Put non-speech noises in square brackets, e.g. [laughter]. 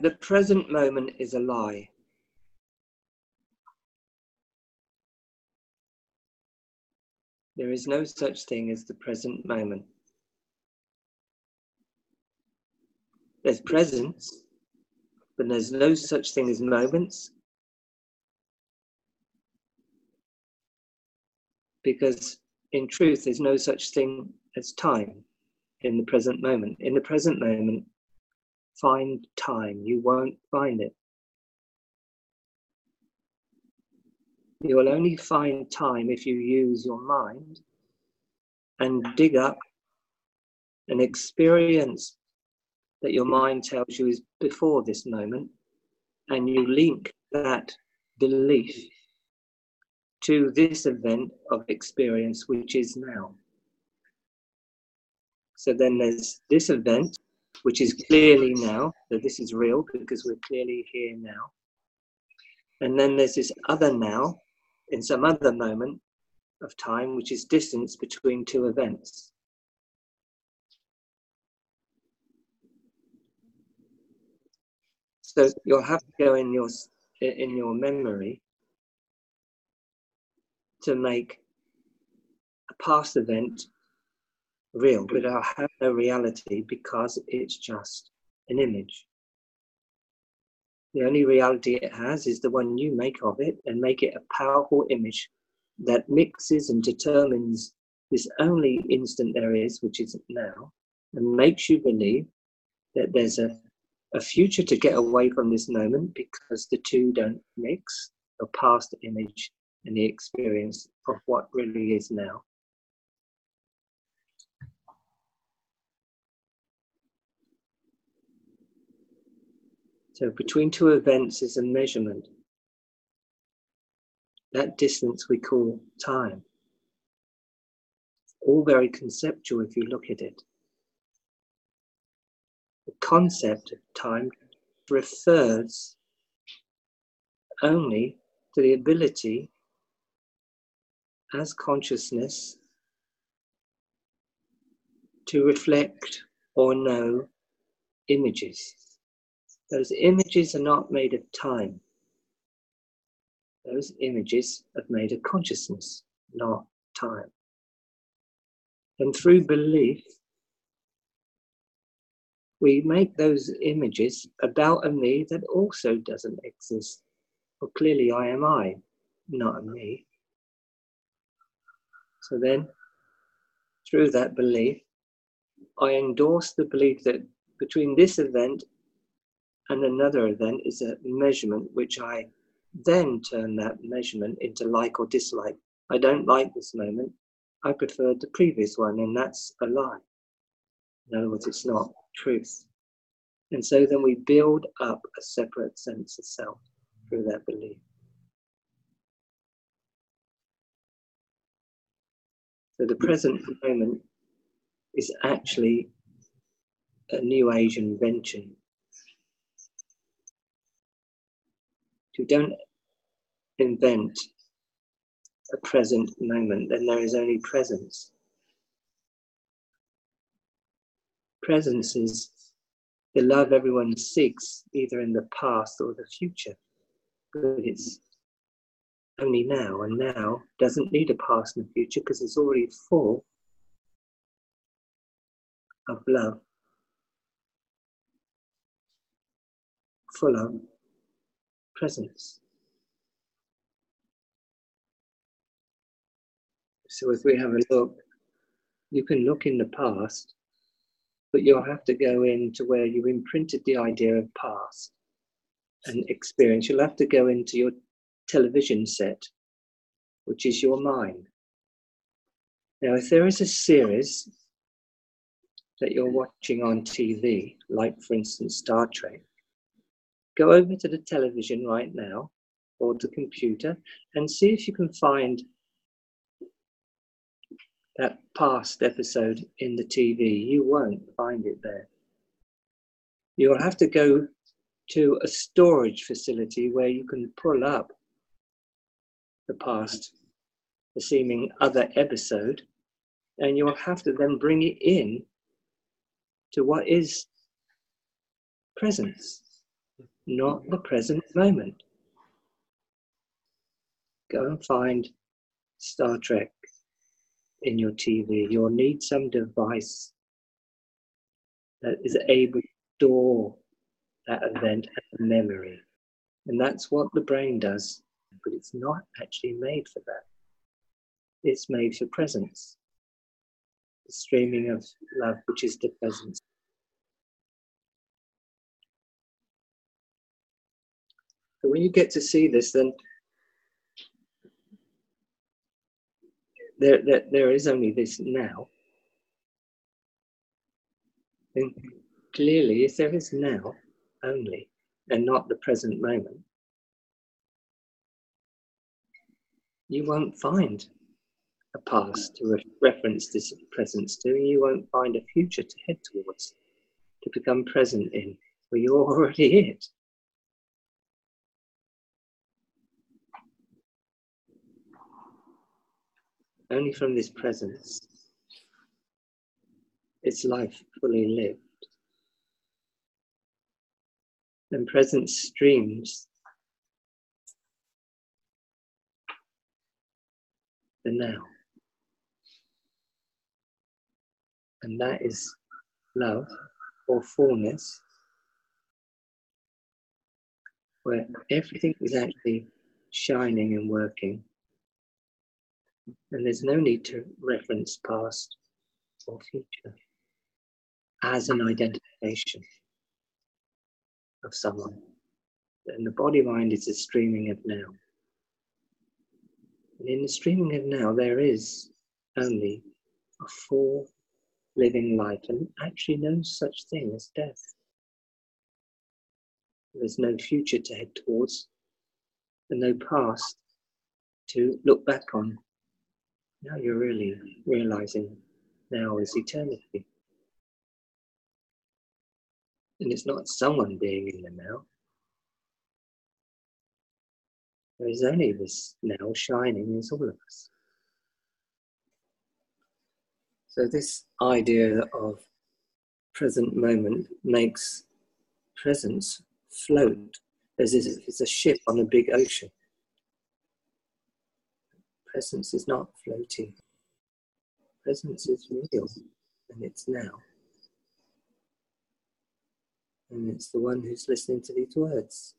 the present moment is a lie. There is no such thing as the present moment. There's presence, but there's no such thing as moments. Because in truth, there's no such thing as time in the present moment. In the present moment, find time. You won't find it. You will only find time if you use your mind and dig up an experience that your mind tells you is before this moment, and you link that belief to this event of experience, which is now. So then there's this event, which is clearly now, that this is real because we're clearly here now. And then there's this other now, in some other moment of time, which is distance between two events. So you'll have to go in your in your memory to make a past event real, but it'll have no reality because it's just an image. The only reality it has is the one you make of it and make it a powerful image that mixes and determines this only instant there is, which is now, and makes you believe that there's a, a future to get away from this moment because the two don't mix, the past image and the experience of what really is now. So between two events is a measurement. That distance we call time. All very conceptual if you look at it. The concept of time refers only to the ability as consciousness to reflect or know images. Those images are not made of time. Those images are made of consciousness, not time. And through belief, we make those images about a me that also doesn't exist. Well, clearly, I am I, not a me. So then, through that belief, I endorse the belief that between this event and another event is a measurement which I then turn that measurement into like or dislike. I don't like this moment. I preferred the previous one, and that's a lie. In other words, it's not truth. And so then we build up a separate sense of self through that belief. So the present moment is actually a new age invention you don't invent a present moment, then there is only presence. Presence is the love everyone seeks, either in the past or the future. But it's only now, and now doesn't need a past and a future because it's already full of love, full of presence. So if we have a look, you can look in the past, but you'll have to go into where you imprinted the idea of past and experience. You'll have to go into your television set, which is your mind. Now, if there is a series that you're watching on TV, like for instance Star Trek, go over to the television right now or the computer and see if you can find that past episode in the TV. You won't find it there. You'll have to go to a storage facility where you can pull up the past, the seeming other episode, and you'll have to then bring it in to what is presence not the present moment. Go and find Star Trek in your TV. You'll need some device that is able to store that event as a memory. And that's what the brain does, but it's not actually made for that. It's made for presence. The streaming of love, which is the presence. So when you get to see this, then there, there, there is only this now. And clearly, if there is now only, and not the present moment, you won't find a past to re- reference this presence to, and you won't find a future to head towards, to become present in, where you're [laughs] already it. Only from this presence is life fully lived. And presence streams the now. And that is love or fullness, where everything is actually shining and working and there's no need to reference past or future as an identification of someone. And the body mind is a streaming of now. And in the streaming of now, there is only a full living life, and actually no such thing as death. There's no future to head towards, and no past to look back on now you're really realizing now is eternity. And it's not someone being in the now. There is only this now shining in all of us. So, this idea of present moment makes presence float as if it's a ship on a big ocean presence is not floating. Presence is real and it's now. And it's the one who's listening to these words.